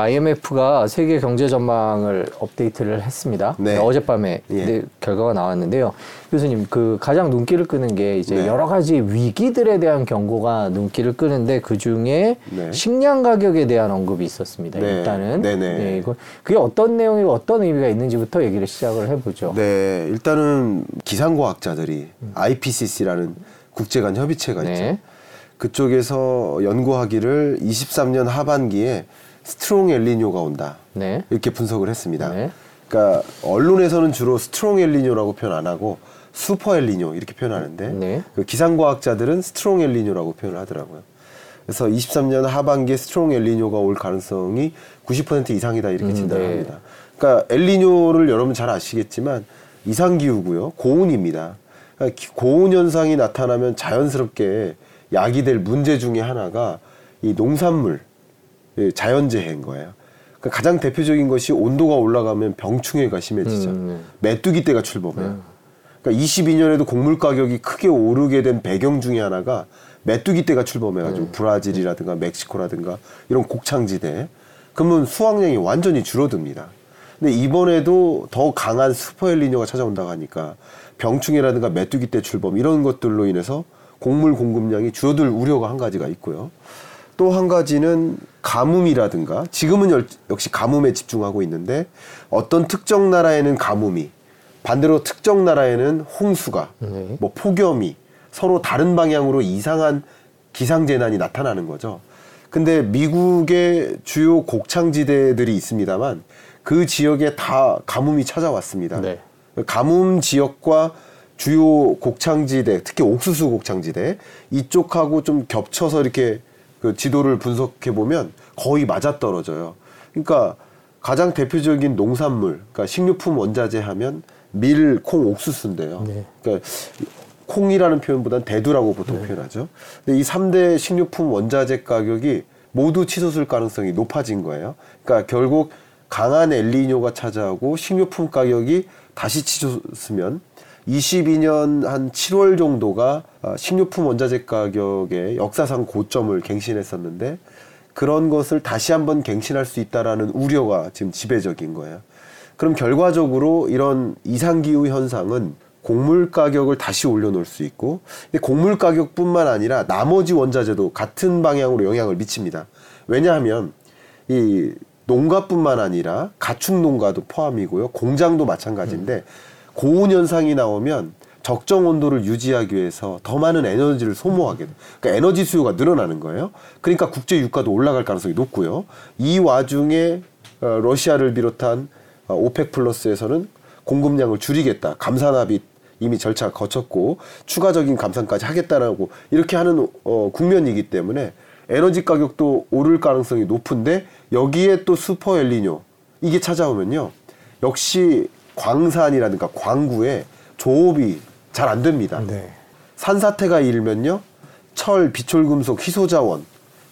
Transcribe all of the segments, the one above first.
IMF가 세계 경제 전망을 업데이트를 했습니다. 네. 어젯밤에 예. 네, 결과가 나왔는데요. 교수님, 그 가장 눈길을 끄는 게 이제 네. 여러 가지 위기들에 대한 경고가 눈길을 끄는데 그 중에 네. 식량 가격에 대한 언급이 있었습니다. 네. 일단은 네네. 예, 이거 그게 어떤 내용이고 어떤 의미가 있는지부터 얘기를 시작을 해보죠. 네, 일단은 기상과학자들이 IPCC라는 국제간 협의체가 네. 있죠. 그쪽에서 연구하기를 23년 하반기에 strong 엘리뇨가 온다. 네. 이렇게 분석을 했습니다. 네. 그러니까 언론에서는 주로 strong 엘리뇨라고 표현 안 하고 슈퍼 엘리뇨 이렇게 표현하는데 네. 그 기상과학자들은 strong 엘리뇨라고 표현을 하더라고요. 그래서 23년 하반기에 strong 엘리뇨가 올 가능성이 90% 이상이다 이렇게 음, 진단을 네. 합니다. 그러니까 엘리뇨를 여러분 잘 아시겠지만 이상 기후고요, 고온입니다. 그러니까 기- 고온 현상이 나타나면 자연스럽게 야기될 문제 중에 하나가 이 농산물 예, 자연재해인 거예요. 그러니까 가장 대표적인 것이 온도가 올라가면 병충해가 심해지죠. 음, 메뚜기 떼가 출범해요. 그러니까 22년에도 곡물 가격이 크게 오르게 된 배경 중에 하나가 메뚜기 떼가 출범해가지고 브라질이라든가 멕시코라든가 이런 곡창지대 그러면 수확량이 완전히 줄어듭니다. 근데 이번에도 더 강한 슈퍼엘리뇨가 찾아온다고 하니까 병충해라든가 메뚜기 떼 출범 이런 것들로 인해서 곡물 공급량이 줄어들 우려가 한 가지가 있고요. 또 한 가지는 가뭄이라든가 지금은 열- 역시 가뭄에 집중하고 있는데 어떤 특정 나라에는 가뭄이 반대로 특정 나라에는 홍수가 네. 뭐 폭염이 서로 다른 방향으로 이상한 기상 재난이 나타나는 거죠. 근데 미국의 주요 곡창지대들이 있습니다만 그 지역에 다 가뭄이 찾아왔습니다. 네. 가뭄 지역과 주요 곡창지대, 특히 옥수수 곡창지대 이쪽하고 좀 겹쳐서 이렇게 그 지도를 분석해 보면 거의 맞아 떨어져요. 그러니까 가장 대표적인 농산물, 그러니까 식료품 원자재 하면 밀, 콩, 옥수수인데요. 네. 그러니까 콩이라는 표현보다는 대두라고 보통 표현하죠. 근데 이 3대 식료품 원자재 가격이 모두 치솟을 가능성이 높아진 거예요. 그러니까 결국 강한 엘리뇨가 찾아오고 식료품 가격이 다시 치솟으면 22년 한 7월 정도가 아, 식료품 원자재 가격의 역사상 고점을 갱신했었는데 그런 것을 다시 한번 갱신할 수 있다라는 우려가 지금 지배적인 거예요. 그럼 결과적으로 이런 이상기후 현상은 곡물 가격을 다시 올려놓을 수 있고, 곡물 가격뿐만 아니라 나머지 원자재도 같은 방향으로 영향을 미칩니다. 왜냐하면 이 농가뿐만 아니라 가축 농가도 포함이고요, 공장도 마찬가지인데 고온 현상이 나오면 적정 온도를 유지하기 위해서 더 많은 에너지를 소모하게 돼. 그러니까 에너지 수요가 늘어나는 거예요. 그러니까 국제 유가도 올라갈 가능성이 높고요. 이 와중에 어, 러시아를 비롯한 어, OPEC Plus에서는 공급량을 줄이겠다. 감산 합의 이미 절차 거쳤고 추가적인 감산까지 하겠다라고 이렇게 하는 어, 국면이기 때문에 에너지 가격도 오를 가능성이 높은데 여기에 또 슈퍼 엘리뇨 이게 찾아오면요. 역시 광산이라든가 광구에 조업이 잘 안 됩니다. 네. 산사태가 일면요 철, 비철금속, 희소자원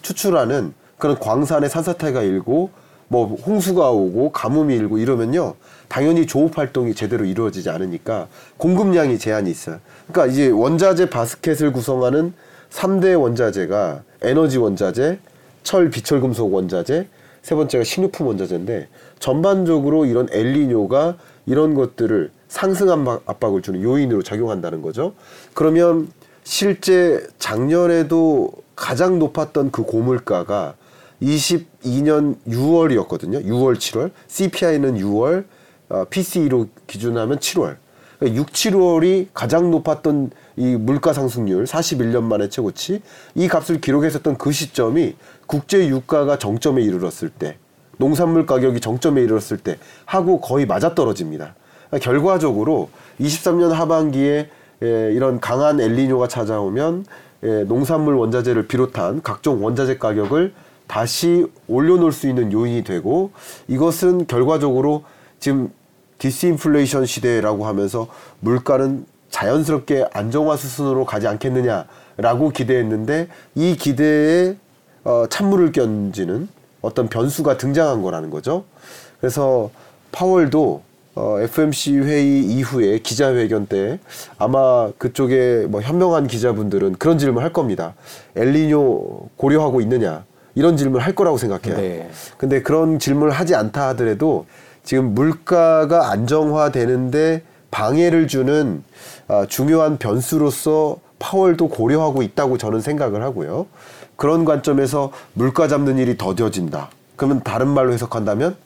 추출하는 그런 광산의 산사태가 일고 뭐 홍수가 오고 가뭄이 일고 이러면요 당연히 조업 활동이 제대로 이루어지지 않으니까 공급량이 제한이 있어요. 그러니까 이제 원자재 바스켓을 구성하는 3대 원자재가 에너지 원자재, 철, 비철금속 원자재, 세 번째가 식료품 원자재인데 전반적으로 이런 엘리뇨가 이런 것들을 상승한 바- 압박을 주는 요인으로 작용한다는 거죠. 그러면 실제 작년에도 가장 높았던 그 고물가가 22년 6월이었거든요. 6월, 7월. CPI는 6월, 어, PCE로 기준하면 7월. 그러니까 6, 7월이 가장 높았던 이 물가 상승률 41년 만에 최고치 이 값을 기록했었던 그 시점이 국제 유가가 정점에 이르렀을 때 농산물 가격이 정점에 이르렀을 때 하고 거의 맞아떨어집니다. 결과적으로 23년 하반기에 예, 이런 강한 엘리뇨가 찾아오면 예, 농산물 원자재를 비롯한 각종 원자재 가격을 다시 올려놓을 수 있는 요인이 되고 이것은 결과적으로 지금 디스인플레이션 시대라고 하면서 물가는 자연스럽게 안정화 수순으로 가지 않겠느냐라고 기대했는데 이 기대에 어, 찬물을 끼얹는 어떤 변수가 등장한 거라는 거죠. 그래서 파월도 어, FOMC 회의 이후에 기자회견 때 아마 그쪽에 뭐 현명한 기자분들은 그런 질문 할 겁니다. 엘리뇨 고려하고 있느냐? 이런 질문을 할 거라고 생각해요. 네. 근데 그런 질문을 하지 않다 하더라도 지금 물가가 안정화되는데 방해를 주는 아, 중요한 변수로서 파월도 고려하고 있다고 저는 생각을 하고요. 그런 관점에서 물가 잡는 일이 더뎌진다. 그러면 다른 말로 해석한다면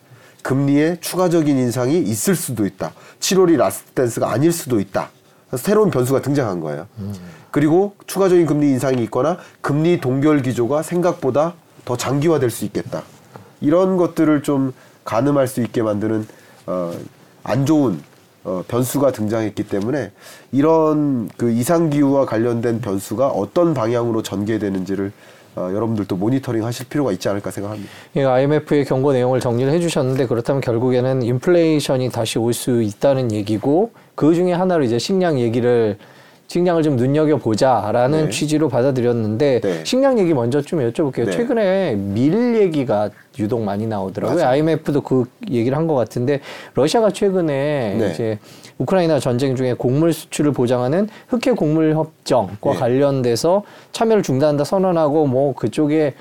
금리의 추가적인 인상이 있을 수도 있다. 7월이 last dance가 아닐 수도 있다. 새로운 변수가 등장한 거예요. 그리고 추가적인 금리 인상이 있거나 금리 동결 기조가 생각보다 더 장기화될 수 있겠다. 이런 것들을 좀 가늠할 수 있게 만드는 어, 안 좋은 어, 변수가 등장했기 때문에 이런 그 이상 기후와 관련된 변수가 어떤 방향으로 전개되는지를 어, 여러분들도 모니터링 하실 필요가 있지 않을까 생각합니다. 예, IMF의 경고 내용을 정리를 해주셨는데 그렇다면 결국에는 인플레이션이 다시 올 수 있다는 얘기고 그 중에 하나로 이제 식량 얘기를 식량을 좀 눈여겨 보자라는 네. 취지로 받아들였는데 네. 식량 얘기 먼저 좀 여쭤볼게요. 네. 최근에 밀 얘기가 유독 많이 나오더라고요. 맞아요. IMF도 그 얘기를 한 것 같은데 러시아가 최근에 네. 이제 우크라이나 전쟁 중에 곡물 수출을 보장하는 흑해 곡물 협정과 네. 관련돼서 참여를 중단한다 선언하고 뭐 그쪽에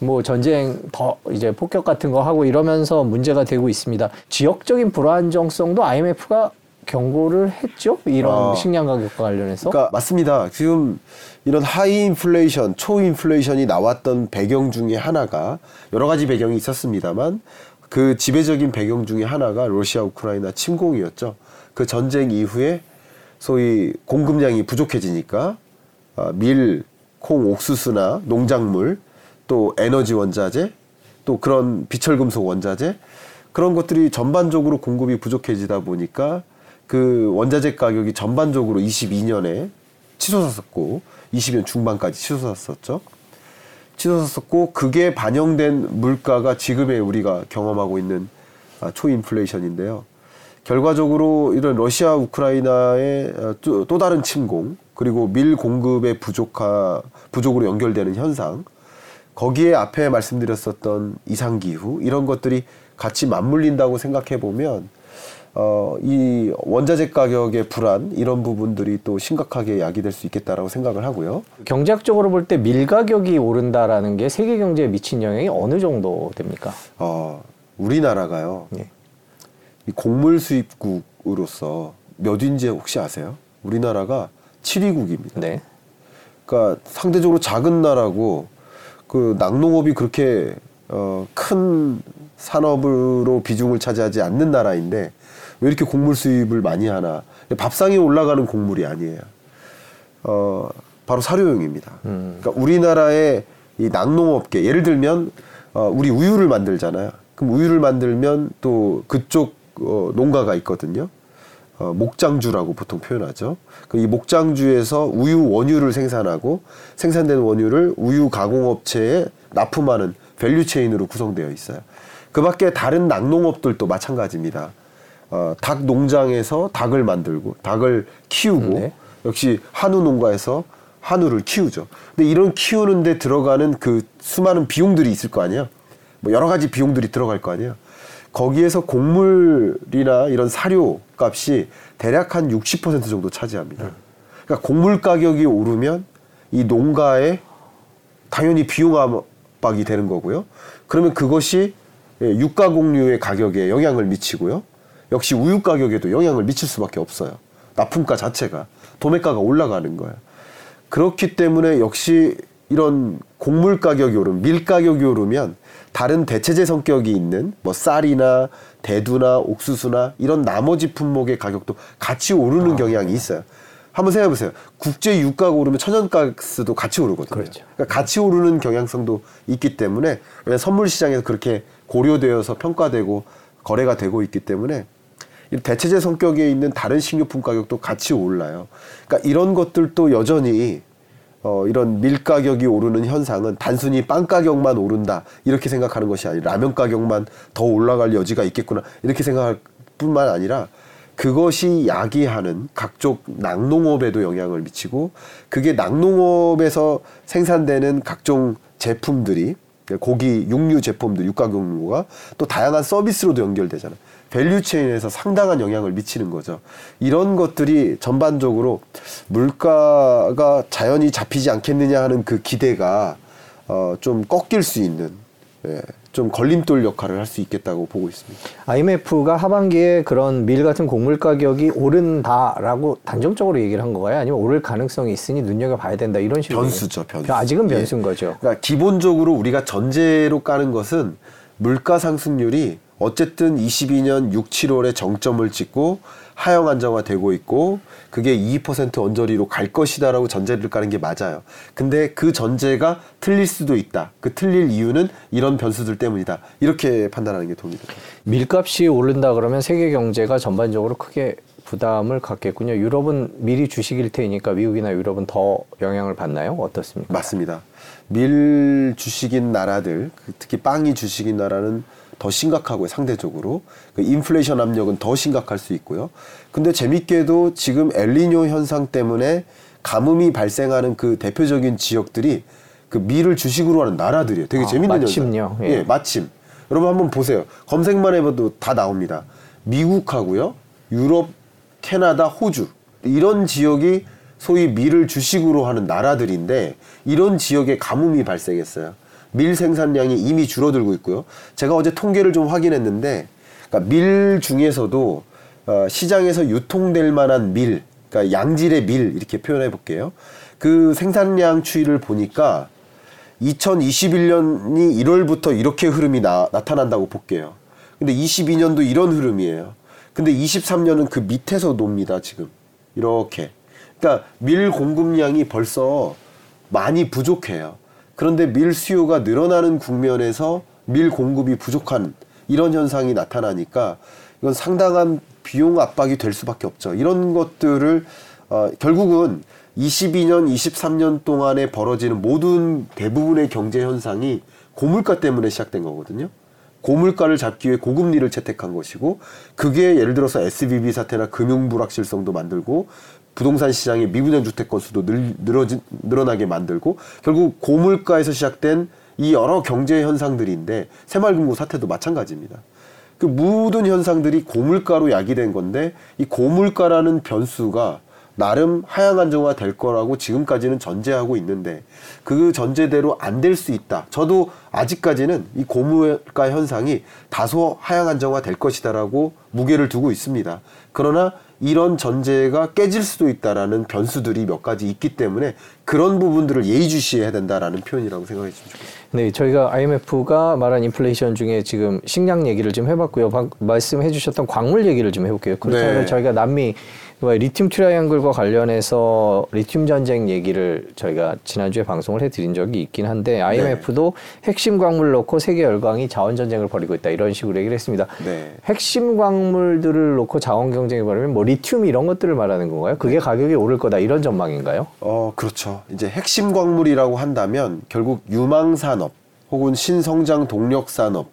뭐 전쟁 더 이제 폭격 같은 거 하고 이러면서 문제가 되고 있습니다. 지역적인 불안정성도 IMF가 경고를 했죠. 이런 아. 식량 가격과 관련해서. 그러니까 맞습니다. 지금 이런 high 인플레이션, 초 인플레이션이 나왔던 배경 중에 하나가 여러 가지 배경이 있었습니다만 그 지배적인 배경 중에 하나가 러시아 우크라이나 침공이었죠. 그 전쟁 이후에 소위 공급량이 부족해지니까 아, 밀, 콩, 옥수수나 농작물 또 에너지 원자재 또 그런 비철금속 원자재 그런 것들이 전반적으로 공급이 부족해지다 보니까 그 원자재 가격이 전반적으로 22년에 치솟았었고 20년 중반까지 치솟았었죠. 치솟았었고 그게 반영된 물가가 지금의 우리가 경험하고 있는 아, 초인플레이션인데요. 결과적으로 이런 러시아 우크라이나의 어, 또, 또 다른 침공 그리고 밀 공급의 부족화 부족으로 연결되는 현상 거기에 앞에 말씀드렸었던 이상 기후 이런 것들이 같이 맞물린다고 생각해 보면 어, 이 원자재 가격의 불안 이런 부분들이 또 심각하게 야기될 수 있겠다라고 생각을 하고요. 경제학적으로 볼 때 밀 가격이 오른다라는 게 세계 경제에 미친 영향이 어느 정도 됩니까? 어, 우리나라가요. 예. 이 곡물 수입국으로서 몇 위인지 혹시 아세요? 우리나라가 7위국입니다. 네. 그러니까 상대적으로 작은 나라고 그 낙농업이 그렇게 어, 큰 산업으로 비중을 차지하지 않는 나라인데 왜 이렇게 곡물 수입을 많이 하나? 밥상에 올라가는 곡물이 아니에요. 어, 바로 사료용입니다. 그러니까 우리나라의 이 낙농업계 예를 들면 어, 우리 우유를 만들잖아요. 그럼 우유를 만들면 또 그쪽 어, 농가가 있거든요. 어, 목장주라고 보통 표현하죠. 그 이 목장주에서 우유 원유를 생산하고 생산된 원유를 우유 가공업체에 납품하는 value chain으로 구성되어 있어요. 그 밖에 다른 낙농업들도 마찬가지입니다. 어, 닭 농장에서 닭을 만들고 닭을 키우고 네. 역시 한우 농가에서 한우를 키우죠. 근데 이런 키우는데 들어가는 그 수많은 비용들이 있을 거 아니에요. 뭐 여러 가지 비용들이 들어갈 거 아니에요. 거기에서 곡물이나 이런 사료 값이 대략 한 60% 정도 차지합니다. 그러니까 곡물 가격이 오르면 이 농가에 당연히 비용 압박이 되는 거고요. 그러면 그것이 예, 육가공유의 가격에 영향을 미치고요. 역시 우유 가격에도 영향을 미칠 수밖에 없어요. 납품가 자체가 도매가가 올라가는 거예요. 그렇기 때문에 역시 이런 곡물 가격이 오르면 밀 가격이 오르면 다른 대체재 성격이 있는 뭐 쌀이나 대두나 옥수수나 이런 나머지 품목의 가격도 같이 오르는 경향이 있어요. 한번 생각해 보세요. 국제 유가가 오르면 천연가스도 같이 오르거든요. 그렇죠. 그러니까 같이 오르는 경향성도 있기 때문에 선물 시장에서 그렇게 고려되어서 평가되고 거래가 되고 있기 때문에 이 대체재 성격에 있는 다른 식료품 가격도 같이 올라요. 그러니까 이런 것들도 여전히 어, 이런 밀 가격이 오르는 현상은 단순히 빵 가격만 오른다 이렇게 생각하는 것이 아니라 라면 가격만 더 올라갈 여지가 있겠구나 이렇게 생각할 뿐만 아니라 그것이 야기하는 각종 낙농업에도 영향을 미치고 그게 낙농업에서 생산되는 각종 제품들이 고기 육류 제품들 육가공류가 또 다양한 서비스로도 연결되잖아요. value chain에서 상당한 영향을 미치는 거죠. 이런 것들이 전반적으로 물가가 자연히 잡히지 않겠느냐 하는 그 기대가 어, 좀 꺾일 수 있는 예, 좀 걸림돌 역할을 할 수 있겠다고 보고 있습니다. IMF가 하반기에 그런 밀 같은 곡물 가격이 오른다라고 단정적으로 얘기를 한 거가요? 아니면 오를 가능성이 있으니 눈여겨봐야 된다 이런 식으로 변수죠, 변수. 아직은 예. 변수인 거죠. 그러니까 기본적으로 우리가 전제로 까는 것은 물가 상승률이 어쨌든 22년 6, 7월에 정점을 찍고 하향 안정화되고 있고 그게 2% 언저리로 갈 것이다라고 전제를 까는 게 맞아요. 근데 그 전제가 틀릴 수도 있다. 그 틀릴 이유는 이런 변수들 때문이다. 이렇게 판단하는 게 도움이 됩니다. 밀값이 오른다 그러면 세계 경제가 전반적으로 크게 부담을 갖겠군요. 유럽은 미리 주식일 테니까 미국이나 유럽은 더 영향을 받나요? 어떻습니까? 맞습니다. 밀 주식인 나라들, 그 특히 빵이 주식인 나라는 더 심각하고요, 상대적으로. 그 인플레이션 압력은 더 심각할 수 있고요. 근데 재밌게도 지금 엘리뇨 현상 때문에 가뭄이 발생하는 그 대표적인 지역들이 그 밀을 주식으로 하는 나라들이에요. 되게 아, 재밌는 마침요? 예. 예, 마침. 여러분 한번 보세요. 검색만 해봐도 다 나옵니다. 미국하고요, 유럽, 캐나다, 호주 이런 지역이 소위 밀을 주식으로 하는 나라들인데 이런 지역에 가뭄이 발생했어요. 밀 생산량이 이미 줄어들고 있고요. 제가 어제 통계를 좀 확인했는데, 그러니까 밀 중에서도 어, 시장에서 유통될 만한 밀, 그러니까 양질의 밀 이렇게 표현해 볼게요. 그 생산량 추이를 보니까 2021년이 1월부터 이렇게 흐름이 나, 나타난다고 볼게요. 근데 22년도 이런 흐름이에요. 근데 23년은 그 밑에서 놉니다, 지금. 이렇게. 그러니까 밀 공급량이 벌써 많이 부족해요. 그런데 밀 수요가 늘어나는 국면에서 밀 공급이 부족한 이런 현상이 나타나니까 이건 상당한 비용 압박이 될 수밖에 없죠. 이런 것들을 어, 결국은 22년, 23년 동안에 벌어지는 모든 대부분의 경제 현상이 고물가 때문에 시작된 거거든요. 고물가를 잡기 위해 고금리를 채택한 것이고 그게 예를 들어서 SBB 사태나 금융 불확실성도 만들고 부동산 시장의 미분양 주택 건수도 늘, 늘어지, 늘어나게 만들고 결국 고물가에서 시작된 이 여러 경제 현상들인데 새마을금고 사태도 마찬가지입니다. 그 모든 현상들이 고물가로 야기된 건데 이 고물가라는 변수가 나름 하향 안정화 될 거라고 지금까지는 전제하고 있는데 그 전제대로 안 될 수 있다. 저도 아직까지는 이 고물가 현상이 다소 하향 안정화 될 것이다라고 무게를 두고 있습니다. 그러나 이런 전제가 깨질 수도 있다라는 변수들이 몇 가지 있기 때문에 그런 부분들을 예의주시해야 된다라는 표현이라고 생각해 좋겠습니다. 네, 저희가 IMF가 말한 인플레이션 중에 지금 식량 얘기를 좀 해봤고요. 방, 말씀해 주셨던 광물 얘기를 좀 해볼게요. 그렇다면 네. 저희가 남미 리튬 트라이앵글과 관련해서 리튬 전쟁 얘기를 저희가 지난주에 방송을 해드린 적이 있긴 한데 IMF도 핵심 광물을 놓고 세계 열강이 자원 전쟁을 벌이고 있다 이런 식으로 얘기를 했습니다. 네. 핵심 광물들을 놓고 자원 경쟁을 벌이면 뭐 리튬 이런 것들을 말하는 건가요? 그게 가격이 오를 거다 이런 전망인가요? 어, 그렇죠. 이제 핵심 광물이라고 한다면 결국 유망 산업 혹은 신성장 동력 산업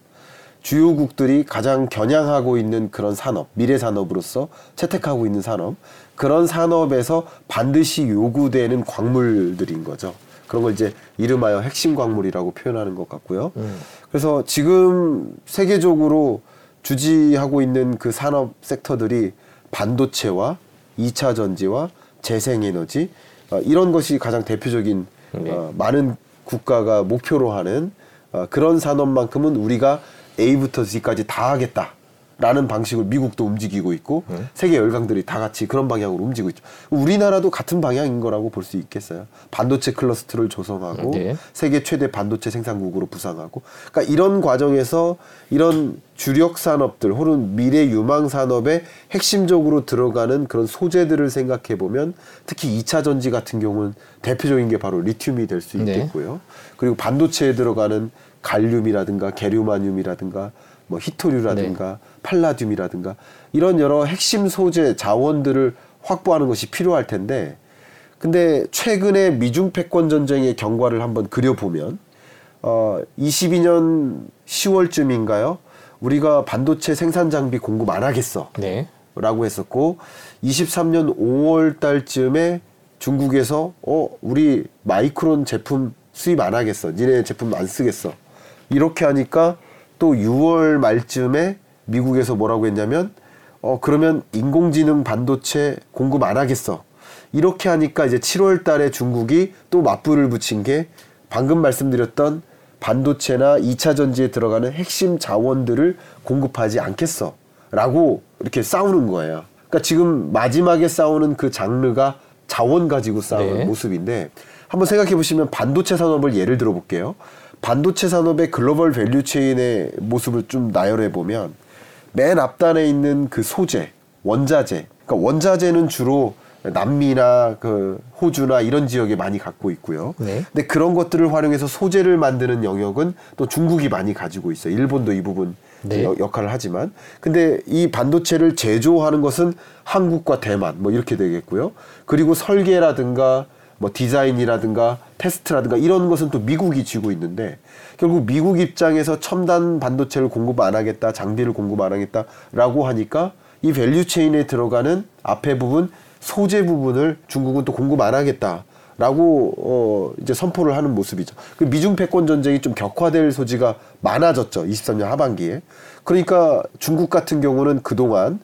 주요국들이 가장 겨냥하고 있는 그런 산업, 미래 산업으로서 채택하고 있는 산업, 그런 산업에서 반드시 요구되는 광물들인 거죠. 그런 걸 이제 이름하여 핵심 광물이라고 표현하는 것 같고요. 그래서 지금 세계적으로 주지하고 있는 그 산업 섹터들이 반도체와 2차 전지와 재생에너지 어, 이런 것이 가장 대표적인 네. 어, 많은 국가가 목표로 하는 어, 그런 산업만큼은 우리가 A부터 Z까지 다 하겠다 라는 방식으로 미국도 움직이고 있고 세계 열강들이 다 같이 그런 방향으로 움직이고 있죠. 우리나라도 같은 방향인 거라고 볼 수 있겠어요. 반도체 클러스터를 조성하고 네. 세계 최대 반도체 생산국으로 부상하고 그러니까 이런 과정에서 이런 주력 산업들 혹은 미래 유망 산업에 핵심적으로 들어가는 그런 소재들을 생각해 보면 특히 2차 전지 같은 경우는 대표적인 게 바로 리튬이 될수 네. 있겠고요. 그리고 반도체에 들어가는 갈륨이라든가 게르마늄이라든가 뭐 히토류라든가 네. 팔라듐이라든가 이런 여러 핵심 소재 자원들을 확보하는 것이 필요할 텐데 근데 최근에 미중 패권 전쟁의 경과를 한번 그려보면 어 22년 10월쯤인가요? 우리가 반도체 생산 장비 공급 안 하겠어. 네. 라고 했었고 23년 5월 달쯤에 중국에서 어 우리 마이크론 제품 수입 안 하겠어. 니네 제품 안 쓰겠어. 이렇게 하니까 또 6월 말쯤에 미국에서 뭐라고 했냐면 어 그러면 인공지능 반도체 공급 안 하겠어. 이렇게 하니까 이제 7월 달에 중국이 또 맞불을 붙인 게 방금 말씀드렸던 반도체나 2차 전지에 들어가는 핵심 자원들을 공급하지 않겠어. 라고 이렇게 싸우는 거예요. 그러니까 지금 마지막에 싸우는 그 장르가 자원 가지고 싸우는 네. 모습인데 한번 생각해 보시면 반도체 산업을 예를 들어 볼게요. 반도체 산업의 글로벌 value chain의 모습을 좀 나열해 보면 맨 앞단에 있는 그 소재, 원자재. 그러니까 원자재는 주로 남미나 그 호주나 이런 지역에 많이 갖고 있고요. 네. 근데 그런 것들을 활용해서 소재를 만드는 영역은 또 중국이 많이 가지고 있어요. 일본도 이 부분 네. 여- 역할을 하지만 근데 이 반도체를 제조하는 것은 한국과 대만 뭐 이렇게 되겠고요. 그리고 설계라든가 뭐 디자인이라든가 테스트라든가 이런 것은 또 미국이 쥐고 있는데 결국 미국 입장에서 첨단 반도체를 공급 안 하겠다, 장비를 공급 안 하겠다라고 하니까 이 value chain에 들어가는 앞에 부분 소재 부분을 중국은 또 공급 안 하겠다 라고 어 이제 선포를 하는 모습이죠. 그 미중 패권 전쟁이 좀 격화될 소지가 많아졌죠. 23년 하반기에. 그러니까 중국 같은 경우는 그동안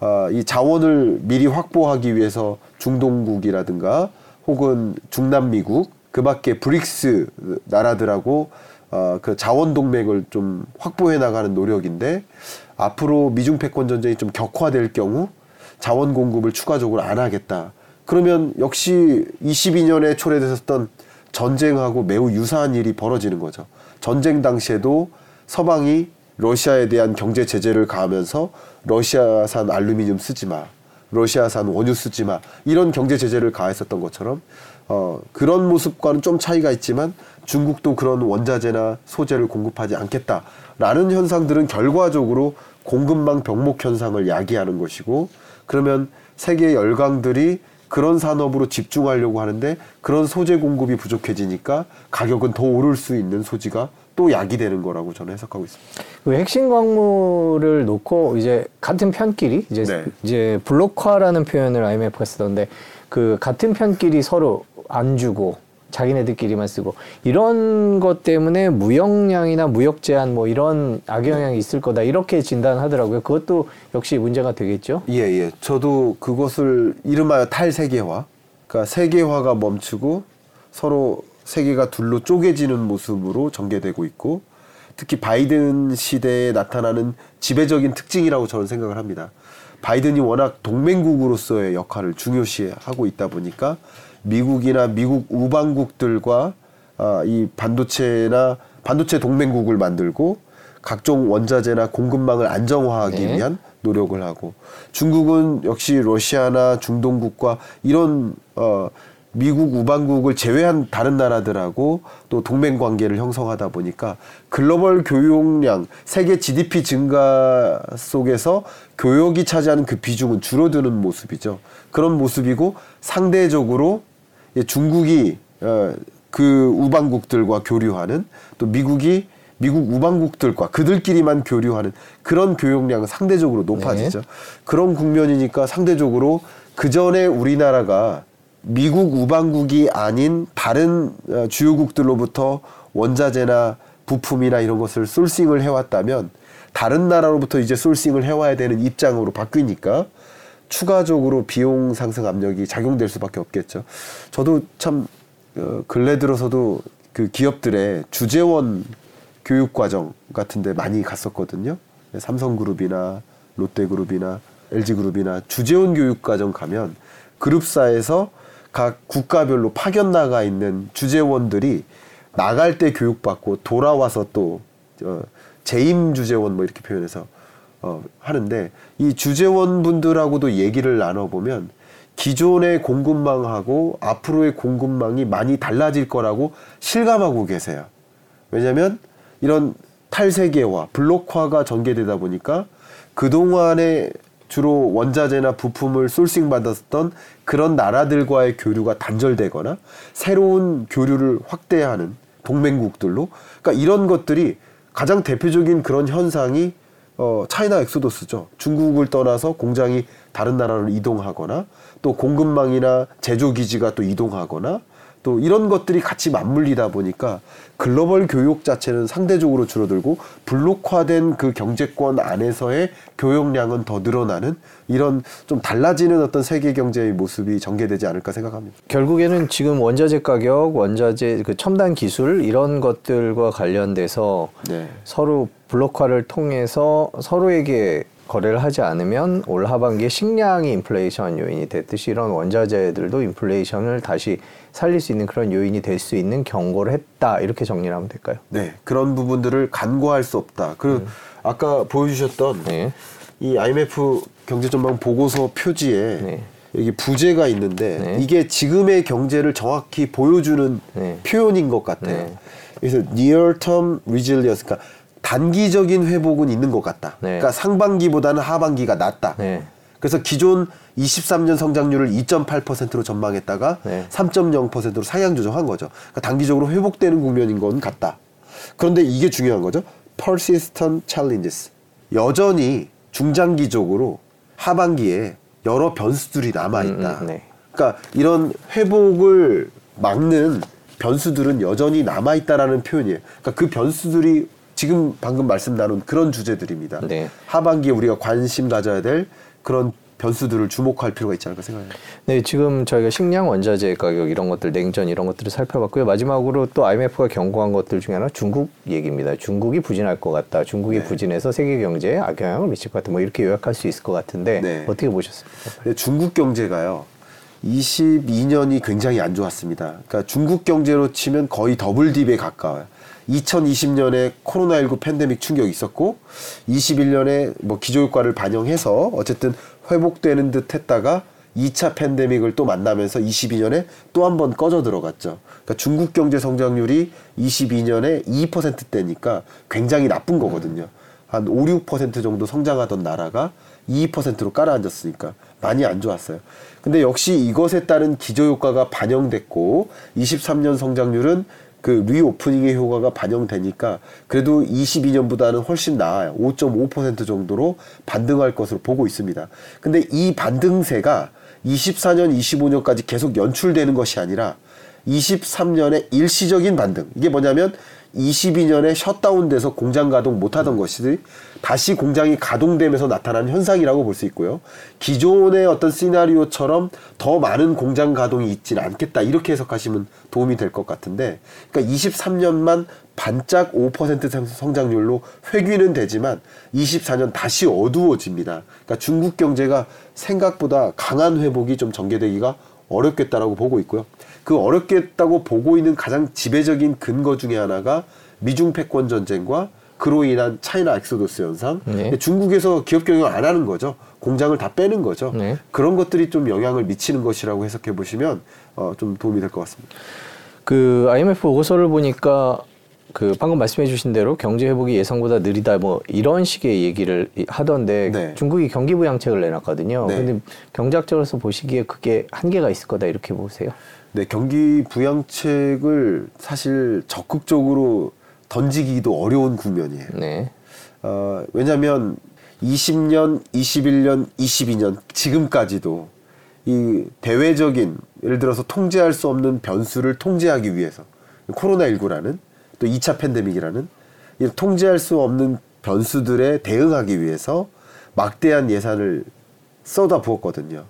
아, 이 자원을 미리 확보하기 위해서 중동국이라든가 혹은 중남미국 그 밖에 브릭스 나라들하고 어, 그 자원 동맹을 좀 확보해 나가는 노력인데 앞으로 미중 패권 전쟁이 좀 격화될 경우 자원 공급을 추가적으로 안 하겠다. 그러면 역시 22년에 초래됐었던 전쟁하고 매우 유사한 일이 벌어지는 거죠. 전쟁 당시에도 서방이 러시아에 대한 경제 제재를 가하면서 러시아산 알루미늄 쓰지 마. 러시아산 원유 쓰지 마. 이런 경제 제재를 가했었던 것처럼 어, 그런 모습과는 좀 차이가 있지만 중국도 그런 원자재나 소재를 공급하지 않겠다라는 현상들은 결과적으로 공급망 병목 현상을 야기하는 것이고 그러면 세계 열강들이 그런 산업으로 집중하려고 하는데 그런 소재 공급이 부족해지니까 가격은 더 오를 수 있는 소지가 또 야기되는 거라고 저는 해석하고 있습니다. 그 핵심 광물을 놓고 이제 같은 편끼리 이제 네. 이제 블록화라는 표현을 IMF가 쓰던데 그 같은 편끼리 서로 안 주고 자기네들끼리만 쓰고 이런 것 때문에 무역량이나 무역 제한 뭐 이런 악영향이 있을 거다 이렇게 진단하더라고요. 그것도 역시 문제가 되겠죠. 예, 예. 저도 그것을 이름하여 탈세계화. 그러니까 세계화가 멈추고 서로 세계가 둘로 쪼개지는 모습으로 전개되고 있고 특히 바이든 시대에 나타나는 지배적인 특징이라고 저는 생각을 합니다. 바이든이 워낙 동맹국으로서의 역할을 중요시하고 있다 보니까 미국이나 미국 우방국들과 아, 이 반도체나 반도체 동맹국을 만들고 각종 원자재나 공급망을 안정화하기 네. 위한 노력을 하고 중국은 역시 러시아나 중동국과 이런 어 미국 우방국을 제외한 다른 나라들하고 또 동맹 관계를 형성하다 보니까 글로벌 교역량 세계 GDP 증가 속에서 교역이 차지하는 그 비중은 줄어드는 모습이죠. 그런 모습이고 상대적으로 예, 중국이 어, 그 우방국들과 교류하는 또 미국이 미국 우방국들과 그들끼리만 교류하는 그런 교역량은 상대적으로 높아지죠. 그런 국면이니까 상대적으로 그 전에 우리나라가 미국 우방국이 아닌 다른 어, 주요국들로부터 원자재나 부품이나 이런 것을 솔싱을 해왔다면 다른 나라로부터 이제 솔싱을 해와야 되는 입장으로 바뀌니까 추가적으로 비용 상승 압력이 작용될 수밖에 없겠죠. 저도 참 어, 근래 들어서도 그 기업들의 주재원 교육 과정 같은데 많이 갔었거든요. 삼성그룹이나 롯데그룹이나 LG그룹이나 주재원 교육 과정 가면 그룹사에서 각 국가별로 파견 나가 있는 주재원들이 나갈 때 교육받고 돌아와서 또 어, 재임 주재원 뭐 이렇게 표현해서 어, 하는데 이 주재원 분들하고도 얘기를 나눠보면 기존의 공급망하고 앞으로의 공급망이 많이 달라질 거라고 실감하고 계세요. 왜냐하면 이런 탈세계화, 블록화가 전개되다 보니까 그동안에 주로 원자재나 부품을 솔싱 받았던 그런 나라들과의 교류가 단절되거나 새로운 교류를 확대하는 동맹국들로 그러니까 이런 것들이 가장 대표적인 그런 현상이 어, 차이나 엑소더스죠. 중국을 떠나서 공장이 다른 나라로 이동하거나 또 공급망이나 제조 기지가 또 이동하거나 또 이런 것들이 같이 맞물리다 보니까 글로벌 교육 자체는 상대적으로 줄어들고 블록화된 그 경제권 안에서의 교역량은 더 늘어나는 이런 좀 달라지는 어떤 세계 경제의 모습이 전개되지 않을까 생각합니다. 결국에는 지금 원자재 가격, 원자재 그 첨단 기술 이런 것들과 관련돼서 네. 서로 블록화를 통해서 서로에게 거래를 하지 않으면 올 하반기에 식량이 인플레이션 요인이 됐듯이 이런 원자재들도 인플레이션을 다시 살릴 수 있는 그런 요인이 될 수 있는 경고를 했다 이렇게 정리를 하면 될까요? 네, 그런 부분들을 간과할 수 없다. 그리고 아까 보여주셨던 네. 이 IMF 경제전망 보고서 표지에 네. 여기 부제가 있는데 네. 이게 지금의 경제를 정확히 보여주는 네. 표현인 것 같아요. 네. 그래서 near term resilience, 그러니까 단기적인 회복은 있는 것 같다. 네. 그러니까 상반기보다는 하반기가 낫다. 네. 그래서 기존 23년 성장률을 2.8%로 전망했다가 네. 3.0%로 상향 조정한 거죠. 그러니까 단기적으로 회복되는 국면인 건 같다. 그런데 이게 중요한 거죠. persistent challenges. 여전히 중장기적으로 하반기에 여러 변수들이 남아 있다. 음, 음, 네. 그러니까 이런 회복을 막는 변수들은 여전히 남아 있다라는 표현이에요. 그러니까 그 변수들이 지금 방금 말씀 나눈 그런 주제들입니다. 네. 하반기에 우리가 관심 가져야 될 그런 변수들을 주목할 필요가 있지 않을까 생각해요. 네, 지금 저희가 식량 원자재 가격 이런 것들, 냉전 이런 것들을 살펴봤고요. 마지막으로 또 IMF가 경고한 것들 중에 하나 중국 얘기입니다. 중국이 부진할 것 같다. 중국이 네. 부진해서 세계 경제에 악영향을 미칠 것 같다. 뭐 이렇게 요약할 수 있을 것 같은데 네. 어떻게 보셨습니까? 근데 중국 경제가요. 22년이 굉장히 안 좋았습니다. 그러니까 중국 경제로 치면 거의 더블 딥에 가까워요. 2020년에 코로나19 팬데믹 충격이 있었고 21년에 뭐 기저효과를 반영해서 어쨌든 회복되는 듯 했다가 2차 팬데믹을 또 만나면서 22년에 또 한 번 꺼져 들어갔죠. 그러니까 중국 경제 성장률이 22년에 2%대니까 굉장히 나쁜 거거든요. 한 5, 6% 정도 성장하던 나라가 2%로 깔아앉았으니까 많이 안 좋았어요. 근데 역시 이것에 따른 기저효과가 반영됐고 23년 성장률은 그 리오프닝의 효과가 반영되니까 그래도 22년보다는 훨씬 나아요. 5.5% 정도로 반등할 것으로 보고 있습니다. 근데 이 반등세가 24년, 25년까지 계속 연출되는 것이 아니라 23년에 일시적인 반등. 이게 뭐냐면 22년에 셧다운돼서 공장 가동 못하던 것이 다시 공장이 가동되면서 나타난 현상이라고 볼 수 있고요. 기존의 어떤 시나리오처럼 더 많은 공장 가동이 있지는 않겠다 이렇게 해석하시면 도움이 될 것 같은데, 그러니까 23년만 반짝 5% 성장률로 회귀는 되지만 24년 다시 어두워집니다. 그러니까 중국 경제가 생각보다 강한 회복이 좀 전개되기가 어렵겠다라고 보고 있고요. 그 어렵겠다고 보고 있는 가장 지배적인 근거 중에 하나가 미중 패권 전쟁과 그로 인한 China exodus 현상. 네. 중국에서 기업 경영 안 하는 거죠. 공장을 다 빼는 거죠. 네. 그런 것들이 좀 영향을 미치는 것이라고 해석해 보시면 어, 좀 도움이 될 것 같습니다. 그 IMF 보고서를 보니까 그 방금 말씀해 주신 대로 경제 회복이 예상보다 느리다 뭐 이런 식의 얘기를 하던데 네. 중국이 경기 부양책을 내놨거든요. 네. 근데 경제학적으로서 보시기에 그게 한계가 있을 거다 이렇게 보세요. 네, 경기 부양책을 사실 적극적으로 던지기도 어려운 국면이에요. 네. 어, 왜냐하면 20년, 21년, 22년 지금까지도 이 대외적인 예를 들어서 통제할 수 없는 변수를 통제하기 위해서 코로나19라는 또 2차 팬데믹이라는 이 통제할 수 없는 변수들에 대응하기 위해서 막대한 예산을 쏟아 부었거든요.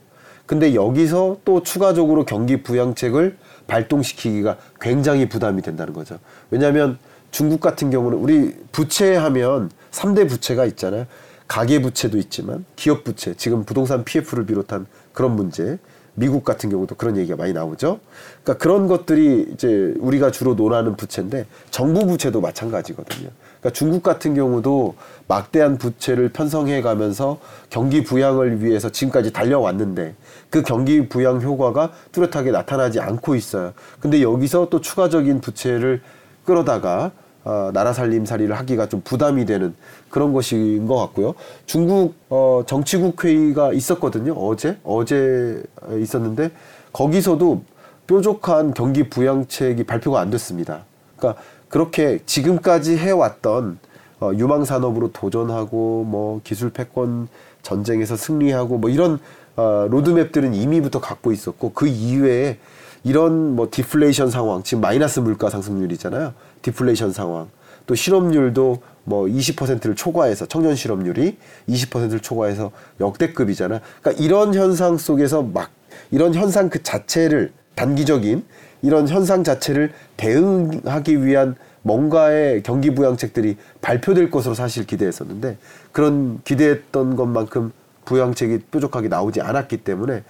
근데 여기서 또 추가적으로 경기 부양책을 발동시키기가 굉장히 부담이 된다는 거죠. 왜냐하면 중국 같은 경우는 우리 부채하면 3대 부채가 있잖아요. 가계 부채도 있지만 기업 부채, 지금 부동산 PF를 비롯한 그런 문제, 미국 같은 경우도 그런 얘기가 많이 나오죠. 그러니까 그런 것들이 이제 우리가 주로 논하는 부채인데 정부 부채도 마찬가지거든요. 그러니까 중국 같은 경우도 막대한 부채를 편성해 가면서 경기 부양을 위해서 지금까지 달려왔는데 그 경기 부양 효과가 뚜렷하게 나타나지 않고 있어요. 근데 여기서 또 추가적인 부채를 끌어다가 어, 나라 살림살이를 하기가 좀 부담이 되는 그런 것인 것 같고요. 중국 어, 정치국 회의가 있었거든요. 어제 어제 있었는데 거기서도 뾰족한 경기 부양책이 발표가 안 됐습니다. 그러니까 그렇게 지금까지 해왔던 어, 유망 산업으로 도전하고 뭐 기술 패권 전쟁에서 승리하고 뭐 이런 어, 로드맵들은 이미부터 갖고 있었고 그 이외에 이런 뭐 디플레이션 상황, 지금 마이너스 물가 상승률이잖아요. 디플레이션 상황. 또 실업률도 뭐 20%를 초과해서 청년 실업률이 20%를 초과해서 역대급이잖아. 그러니까 이런 현상 속에서 막 이런 현상 그 자체를 단기적인 이런 현상 자체를 대응하기 위한 뭔가의 경기 부양책들이 발표될 것으로 사실 기대했었는데 그런 기대했던 것만큼 부양책이 뾰족하게 나오지 않았기 때문에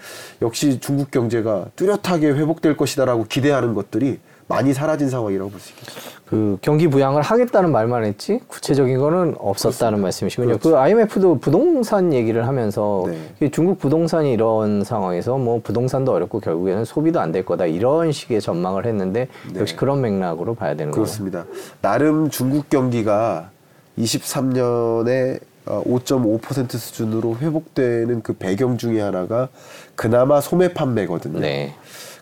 역시 중국 경제가 뚜렷하게 회복될 것이다라고 기대하는 것들이 많이 사라진 상황이라고 볼 수 있겠죠. 그 경기 부양을 하겠다는 말만 했지 구체적인 거는 없었다는 말씀이시군요. 그렇죠. 그 IMF도 부동산 얘기를 하면서 네. 중국 부동산이 이런 상황에서 뭐 부동산도 어렵고 결국에는 소비도 안 될 거다 이런 식의 전망을 했는데 네. 역시 그런 맥락으로 봐야 되는 거죠. 그렇습니다. 나름 중국 경기가 23년에 5.5% 어, 수준으로 회복되는 그 배경 중에 하나가 그나마 소매 판매거든요. 네.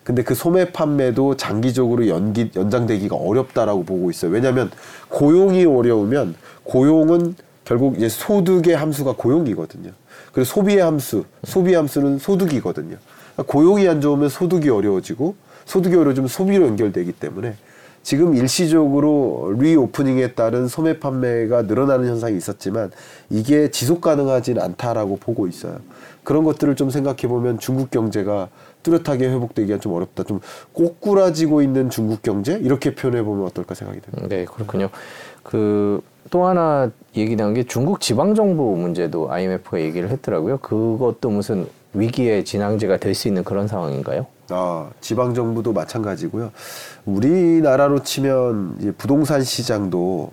근데 그 소매 판매도 장기적으로 연기 연장되기가 어렵다라고 보고 있어요. 왜냐하면 고용이 어려우면 고용은 결국 이제 소득의 함수가 고용이거든요. 그리고 소비의 함수, 소비 함수는 소득이거든요. 그러니까 고용이 안 좋으면 소득이 어려워지고 소득이 어려워지면 소비로 연결되기 때문에 지금 일시적으로 리오프닝에 따른 소매 판매가 늘어나는 현상이 있었지만 이게 지속 가능하진 않다라고 보고 있어요. 그런 것들을 좀 생각해 보면 중국 경제가 뚜렷하게 회복되기가 좀 어렵다. 좀 꼬꾸라지고 있는 중국 경제 이렇게 표현해 보면 어떨까 생각이 듭니다. 네, 그렇군요. 그 또 하나 얘기 나온 게 중국 지방 정부 문제도 IMF가 얘기를 했더라고요. 그것도 무슨 위기의 진앙제가 될 수 있는 그런 상황인가요? 아, 지방 정부도 마찬가지고요. 우리나라로 치면 이제 부동산 시장도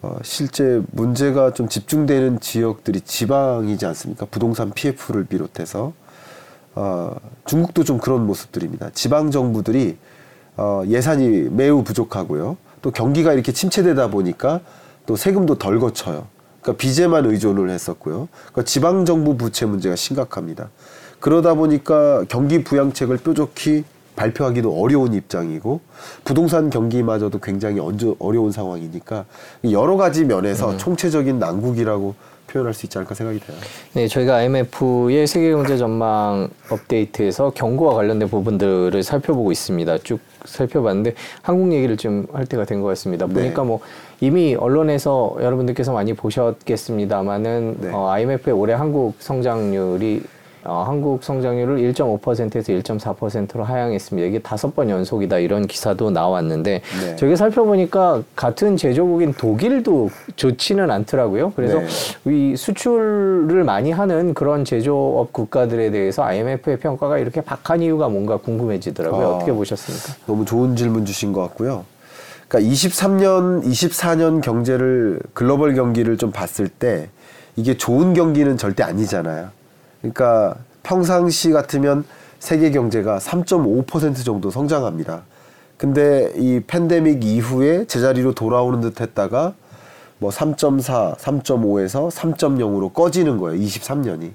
어, 실제 문제가 좀 집중되는 지역들이 지방이지 않습니까? 부동산 PF를 비롯해서 어, 중국도 좀 그런 모습들입니다. 지방 정부들이 어, 예산이 매우 부족하고요. 또 경기가 이렇게 침체되다 보니까 또 세금도 덜 거쳐요. 그러니까 빚에만 의존을 했었고요. 그러니까 지방 정부 부채 문제가 심각합니다. 그러다 보니까 경기 부양책을 뾰족히 발표하기도 어려운 입장이고 부동산 경기마저도 굉장히 어려운 상황이니까 여러 가지 면에서 음. 총체적인 난국이라고 표현할 수 있지 않을까 생각이 돼요. 네, 저희가 IMF의 세계 경제 전망 업데이트에서 경고와 관련된 부분들을 살펴보고 있습니다. 쭉 살펴봤는데 한국 얘기를 좀 할 때가 된 것 같습니다. 네. 보니까 뭐 이미 언론에서 여러분들께서 많이 보셨겠습니다만은 네. 어, IMF의 올해 한국 성장률이 어, 한국 성장률을 1.5%에서 1.4%로 하향했습니다. 이게 다섯 번 연속이다 이런 기사도 나왔는데 네. 저게 살펴보니까 같은 제조국인 독일도 좋지는 않더라고요. 그래서 네. 이 수출을 많이 하는 그런 제조업 국가들에 대해서 IMF의 평가가 이렇게 박한 이유가 뭔가 궁금해지더라고요. 아, 어떻게 보셨습니까? 너무 좋은 질문 주신 것 같고요. 그러니까 23년, 24년 경제를 글로벌 경기를 좀 봤을 때 이게 좋은 경기는 절대 아니잖아요. 그러니까 평상시 같으면 세계 경제가 3.5% 정도 성장합니다. 근데 이 팬데믹 이후에 제자리로 돌아오는 듯 했다가 뭐 3.4, 3.5에서 3.0으로 꺼지는 거예요. 23년이.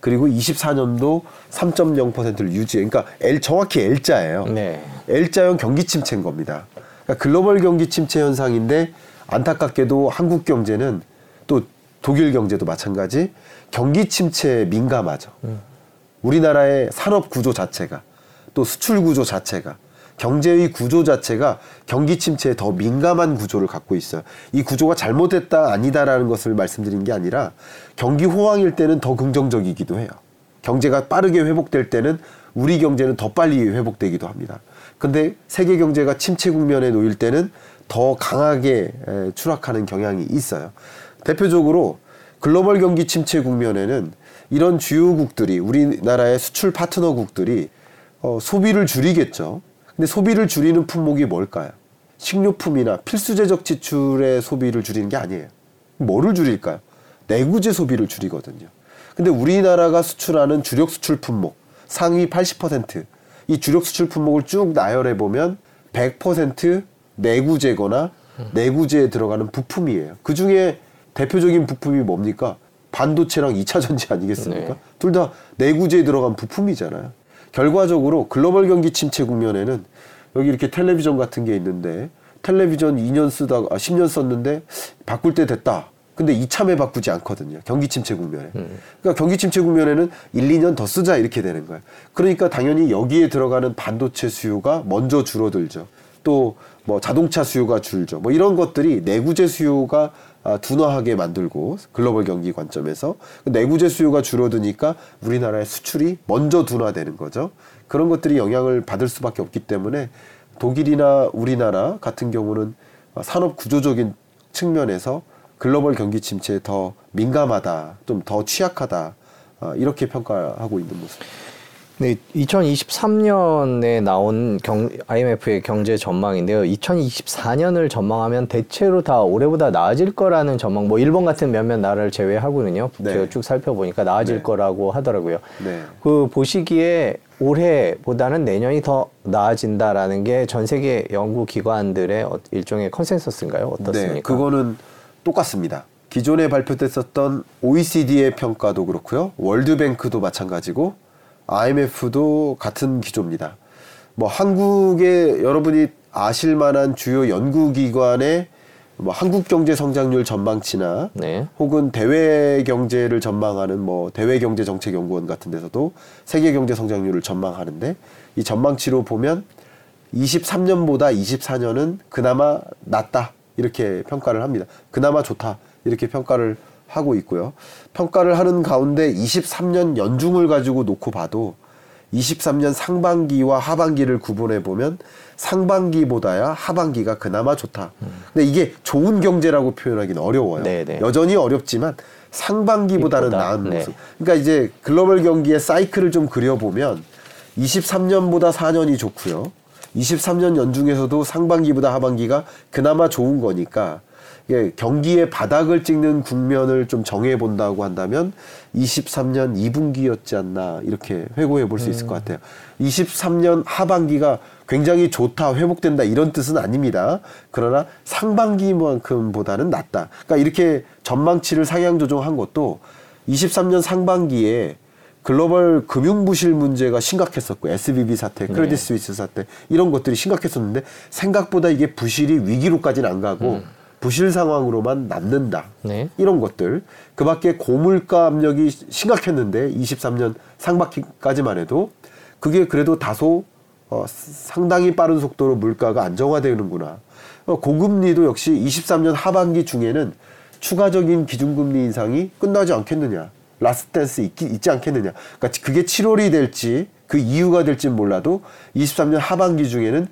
그리고 24년도 3.0%를 유지해. 그러니까 L 정확히 L자예요. 네. L자형 경기 침체인 겁니다. 그러니까 글로벌 경기 침체 현상인데 안타깝게도 한국 경제는 또 독일 경제도 마찬가지 경기 침체에 민감하죠. 음. 우리나라의 산업 구조 자체가 또 수출 구조 자체가 경제의 구조 자체가 경기 침체에 더 민감한 구조를 갖고 있어요. 이 구조가 잘못됐다 아니다라는 것을 말씀드린 게 아니라 경기 호황일 때는 더 긍정적이기도 해요. 경제가 빠르게 회복될 때는 우리 경제는 더 빨리 회복되기도 합니다. 근데 세계 경제가 침체 국면에 놓일 때는 더 강하게 추락하는 경향이 있어요. 대표적으로 글로벌 경기 침체 국면에는 이런 주요국들이 우리나라의 수출 파트너국들이 어, 소비를 줄이겠죠. 근데 소비를 줄이는 품목이 뭘까요? 식료품이나 필수재적 지출의 소비를 줄이는 게 아니에요. 뭐를 줄일까요? 내구재 소비를 줄이거든요. 근데 우리나라가 수출하는 주력 수출 품목 상위 80%이 주력 수출 품목을 쭉 나열해 보면 100% 내구재거나 내구재에 들어가는 부품이에요. 그 중에 대표적인 부품이 뭡니까? 반도체랑 2차 전지 아니겠습니까? 네. 둘다 내구재에 들어간 부품이잖아요. 결과적으로 글로벌 경기 침체 국면에는 여기 이렇게 텔레비전 같은 게 있는데 텔레비전 2년 쓰다가 아, 10년 썼는데 바꿀 때 됐다. 근데 이참에 바꾸지 않거든요. 경기 침체 국면에. 그러니까 경기 침체 국면에는 1, 2년 더 쓰자 이렇게 되는 거예요. 그러니까 당연히 여기에 들어가는 반도체 수요가 먼저 줄어들죠. 또 뭐 자동차 수요가 줄죠. 뭐 이런 것들이 내구재 수요가 아, 둔화하게 만들고 글로벌 경기 관점에서 그 내구재 수요가 줄어드니까 우리나라의 수출이 먼저 둔화되는 거죠. 그런 것들이 영향을 받을 수밖에 없기 때문에 독일이나 우리나라 같은 경우는 산업 구조적인 측면에서 글로벌 경기 침체에 더 민감하다, 좀 더 취약하다 아, 이렇게 평가하고 있는 모습. 네, 2023년에 나온 경, IMF의 경제 전망인데요. 2024년을 전망하면 대체로 다 올해보다 나아질 거라는 전망, 뭐 일본 같은 몇몇 나라를 제외하고는요. 네. 제가 쭉 살펴보니까 나아질 네. 거라고 하더라고요. 네. 그 보시기에 올해보다는 내년이 더 나아진다라는 게 전 세계 연구 기관들의 어- 일종의 consensus인가요? 어떻습니까? 네, 그거는 똑같습니다. 기존에 발표됐었던 OECD의 평가도 그렇고요. World Bank도 마찬가지고 IMF도 같은 기조입니다. 뭐 한국의 여러분이 아실 만한 주요 연구기관의 뭐 한국 경제 성장률 전망치나 네. 혹은 대외 경제를 전망하는 뭐 대외 경제 정책 연구원 같은 데서도 세계 경제 성장률을 전망하는데 이 전망치로 보면 23년보다 24년은 그나마 낫다 이렇게 평가를 합니다. 그나마 좋다 이렇게 평가를 하고 있고요. 평가를 하는 가운데 23년 연중을 가지고 놓고 봐도 23년 상반기와 하반기를 구분해 보면 상반기보다야 하반기가 그나마 좋다. 근데 이게 좋은 경제라고 표현하기는 어려워요. 네네. 여전히 어렵지만 상반기보다는 이보다, 나은 네. 모습. 그러니까 이제 글로벌 경기의 사이클을 좀 그려보면 23년보다 4년이 좋고요. 23년 연중에서도 상반기보다 하반기가 그나마 좋은 거니까 이게 경기의 바닥을 찍는 국면을 좀 정해 본다고 한다면 23년 2분기였지 않나 이렇게 회고해 볼 수 있을 것 같아요. 23년 하반기가 굉장히 좋다, 회복된다 이런 뜻은 아닙니다. 그러나 상반기만큼보다는 낫다. 그러니까 이렇게 전망치를 상향 조정한 것도 23년 상반기에 글로벌 금융 부실 문제가 심각했었고 SBB 사태, 크레딧 스위스 사태 이런 것들이 심각했었는데 생각보다 이게 부실이 위기로까지는 안 가고 부실 상황으로만 남는다. 네. 이런 것들. 그 밖에 고물가 압력이 심각했는데 23년 상반기까지만 해도 그게 그래도 다소 어, 상당히 빠른 속도로 물가가 안정화되는구나. 어, 고금리도 역시 23년 하반기 중에는 추가적인 기준금리 인상이 끝나지 않겠느냐. last dance 있기, 있지 않겠느냐. 그러니까 그게 7월이 될지 그 이후가 될지 몰라도 23년 하반기 중에는 어,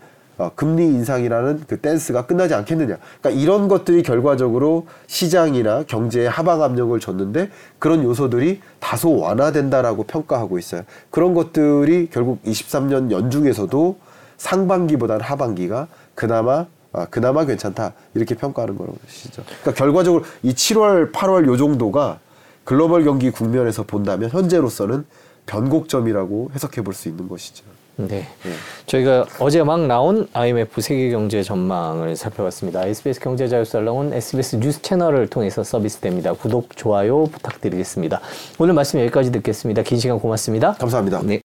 금리 인상이라는 그 dance가 끝나지 않겠느냐. 그러니까 이런 것들이 결과적으로 시장이나 경제에 하방 압력을 줬는데 그런 요소들이 다소 완화된다라고 평가하고 있어요. 그런 것들이 결국 23년 연중에서도 상반기보다는 하반기가 그나마 아, 그나마 괜찮다 이렇게 평가하는 거라고 보시죠. 그러니까 결과적으로 이 7월, 8월 요 정도가 글로벌 경기 국면에서 본다면 현재로서는 변곡점이라고 해석해 볼 수 있는 것이죠. 네. 저희가 어제 막 나온 IMF 세계 경제 전망을 살펴봤습니다. SBS 경제 자유살롱은 SBS 뉴스 채널을 통해서 서비스됩니다. 구독, 좋아요 부탁드리겠습니다. 오늘 말씀 여기까지 듣겠습니다. 긴 시간 고맙습니다. 감사합니다. 네.